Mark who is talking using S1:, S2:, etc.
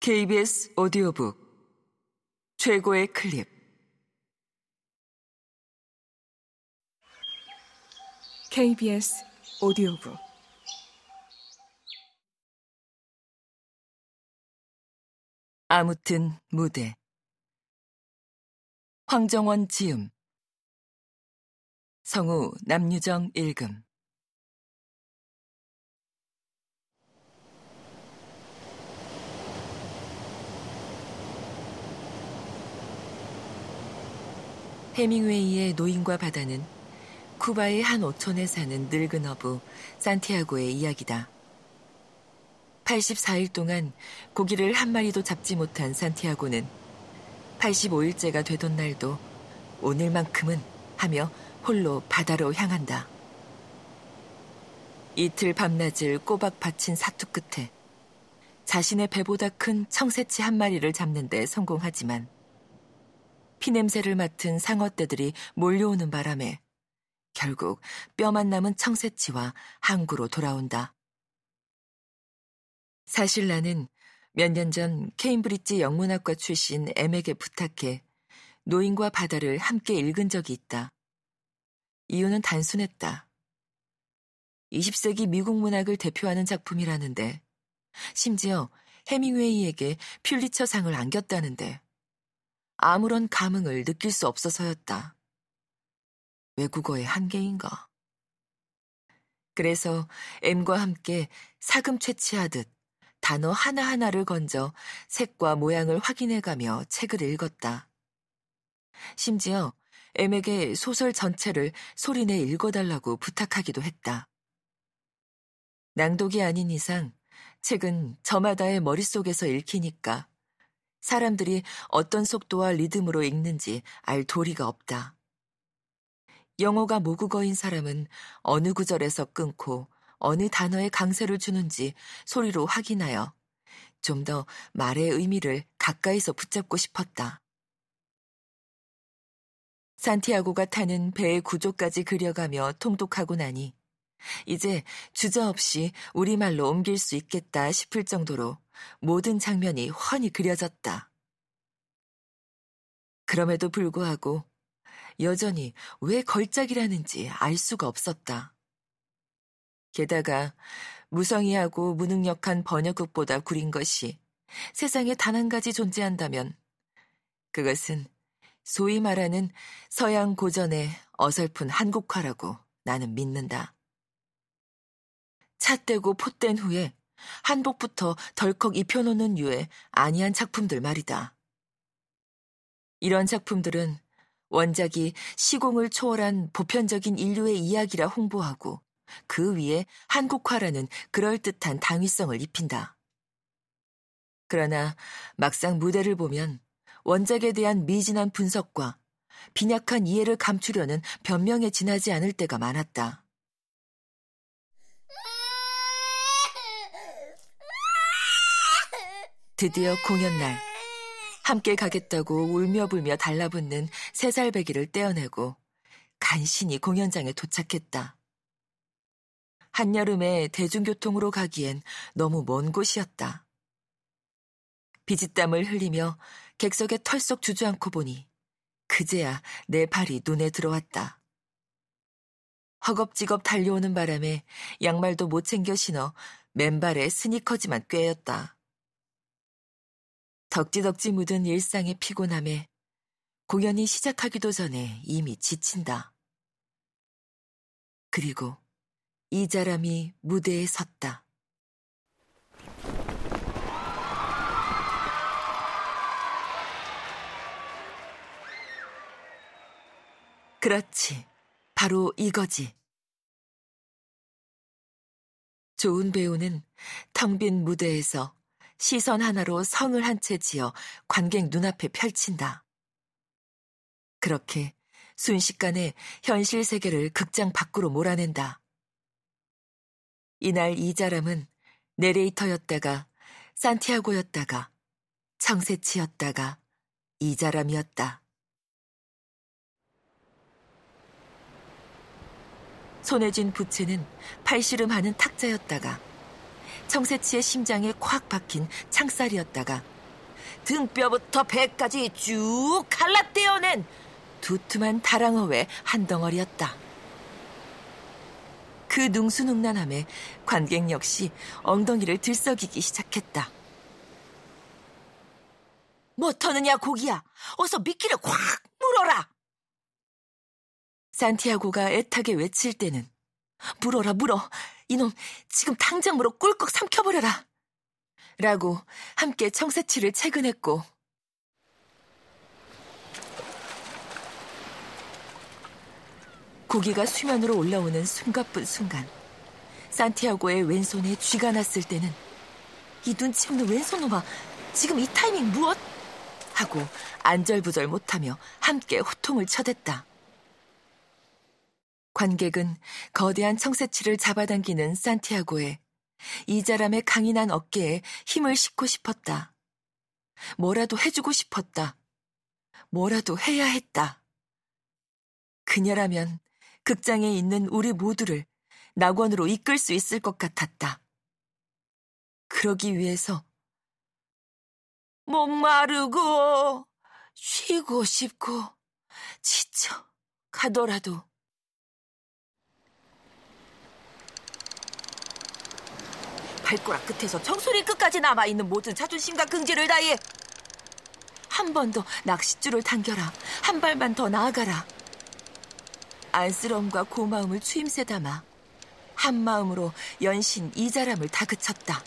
S1: KBS 오디오북. 최고의 클립.
S2: KBS 오디오북.
S1: 아무튼 무대. 황정원 지음. 성우 남유정 읽음 해밍웨이의 노인과 바다는 쿠바의 한 오촌에 사는 늙은 어부 산티아고의 이야기다. 84일 동안 고기를 한 마리도 잡지 못한 산티아고는 85일째가 되던 날도 오늘만큼은 하며 홀로 바다로 향한다. 이틀 밤낮을 꼬박 바친 사투 끝에 자신의 배보다 큰 청새치 한 마리를 잡는데 성공하지만 피냄새를 맡은 상어떼들이 몰려오는 바람에 결국 뼈만 남은 청새치와 항구로 돌아온다. 사실 나는 몇 년 전 케임브리지 영문학과 출신 M에게 부탁해 노인과 바다를 함께 읽은 적이 있다. 이유는 단순했다. 20세기 미국 문학을 대표하는 작품이라는데, 심지어 해밍웨이에게 퓰리처상을 안겼다는데, 아무런 감흥을 느낄 수 없어서였다. 외국어의 한계인가? 그래서 M과 함께 사금 채취하듯 단어 하나하나를 건져 색과 모양을 확인해가며 책을 읽었다. 심지어 M에게 소설 전체를 소리내 읽어달라고 부탁하기도 했다. 낭독이 아닌 이상 책은 저마다의 머릿속에서 읽히니까 사람들이 어떤 속도와 리듬으로 읽는지 알 도리가 없다. 영어가 모국어인 사람은 어느 구절에서 끊고 어느 단어에 강세를 주는지 소리로 확인하여 좀 더 말의 의미를 가까이서 붙잡고 싶었다. 산티아고가 타는 배의 구조까지 그려가며 통독하고 나니 이제 주저없이 우리말로 옮길 수 있겠다 싶을 정도로 모든 장면이 훤히 그려졌다. 그럼에도 불구하고 여전히 왜 걸작이라는지 알 수가 없었다. 게다가 무성의하고 무능력한 번역극보다 구린 것이 세상에 단 한 가지 존재한다면 그것은 소위 말하는 서양 고전의 어설픈 한국화라고 나는 믿는다. 찻대고 pot댄 후에 한복부터 덜컥 입혀놓는 유의 아니한 작품들 말이다. 이런 작품들은 원작이 시공을 초월한 보편적인 인류의 이야기라 홍보하고 그 위에 한국화라는 그럴듯한 당위성을 입힌다. 그러나 막상 무대를 보면 원작에 대한 미진한 분석과 빈약한 이해를 감추려는 변명에 지나지 않을 때가 많았다. 드디어 공연 날. 함께 가겠다고 울며불며 달라붙는 세 살배기를 떼어내고 간신히 공연장에 도착했다. 한여름에 대중교통으로 가기엔 너무 먼 곳이었다. 비지땀을 흘리며 객석에 털썩 주저앉고 보니 그제야 내 발이 눈에 들어왔다. 허겁지겁 달려오는 바람에 양말도 못 챙겨 신어 맨발에 스니커즈만 꿰었다. 덕지덕지 묻은 일상의 피곤함에 공연이 시작하기도 전에 이미 지친다. 그리고 이 사람이 무대에 섰다. 그렇지. 바로 이거지. 좋은 배우는 텅 빈 무대에서 시선 하나로 성을 한 채 지어 관객 눈앞에 펼친다. 그렇게 순식간에 현실 세계를 극장 밖으로 몰아낸다. 이날 이자람은 내레이터였다가 산티아고였다가 청새치였다가 이자람이었다. 손에 쥔 부채는 팔씨름하는 탁자였다가 청새치의 심장에 콱 박힌 창살이었다가 등뼈부터 배까지 쭉 갈라 떼어낸 두툼한 다랑어의 한 덩어리였다. 그 능수능란함에 관객 역시 엉덩이를 들썩이기 시작했다. 뭐 터느냐 고기야. 어서 미끼를 콱 물어라. 산티아고가 애타게 외칠 때는 물어라 물어. 이놈 지금 당장 물어 꿀꺽 삼켜버려라. 라고 함께 청새치를 채근했고 고기가 수면으로 올라오는 숨가쁜 순간 산티아고의 왼손에 쥐가 났을 때는 이 눈치 없는 왼손놈아 지금 이 타이밍 무엇? 하고 안절부절 못하며 함께 호통을 쳐댔다. 관객은 거대한 청새치를 잡아당기는 산티아고의 이자람의 강인한 어깨에 힘을 싣고 싶었다. 뭐라도 해주고 싶었다. 뭐라도 해야 했다. 그녀라면 극장에 있는 우리 모두를 낙원으로 이끌 수 있을 것 같았다. 그러기 위해서 목마르고 쉬고 싶고 지쳐 가더라도 발가락 끝에서 정수리 끝까지 남아있는 모든 자존심과 긍지를 다해 한 번 더 낚싯줄을 당겨라 한 발만 더 나아가라 안쓰러움과 고마움을 추임새 담아 한 마음으로 연신 이자람을 다그쳤다.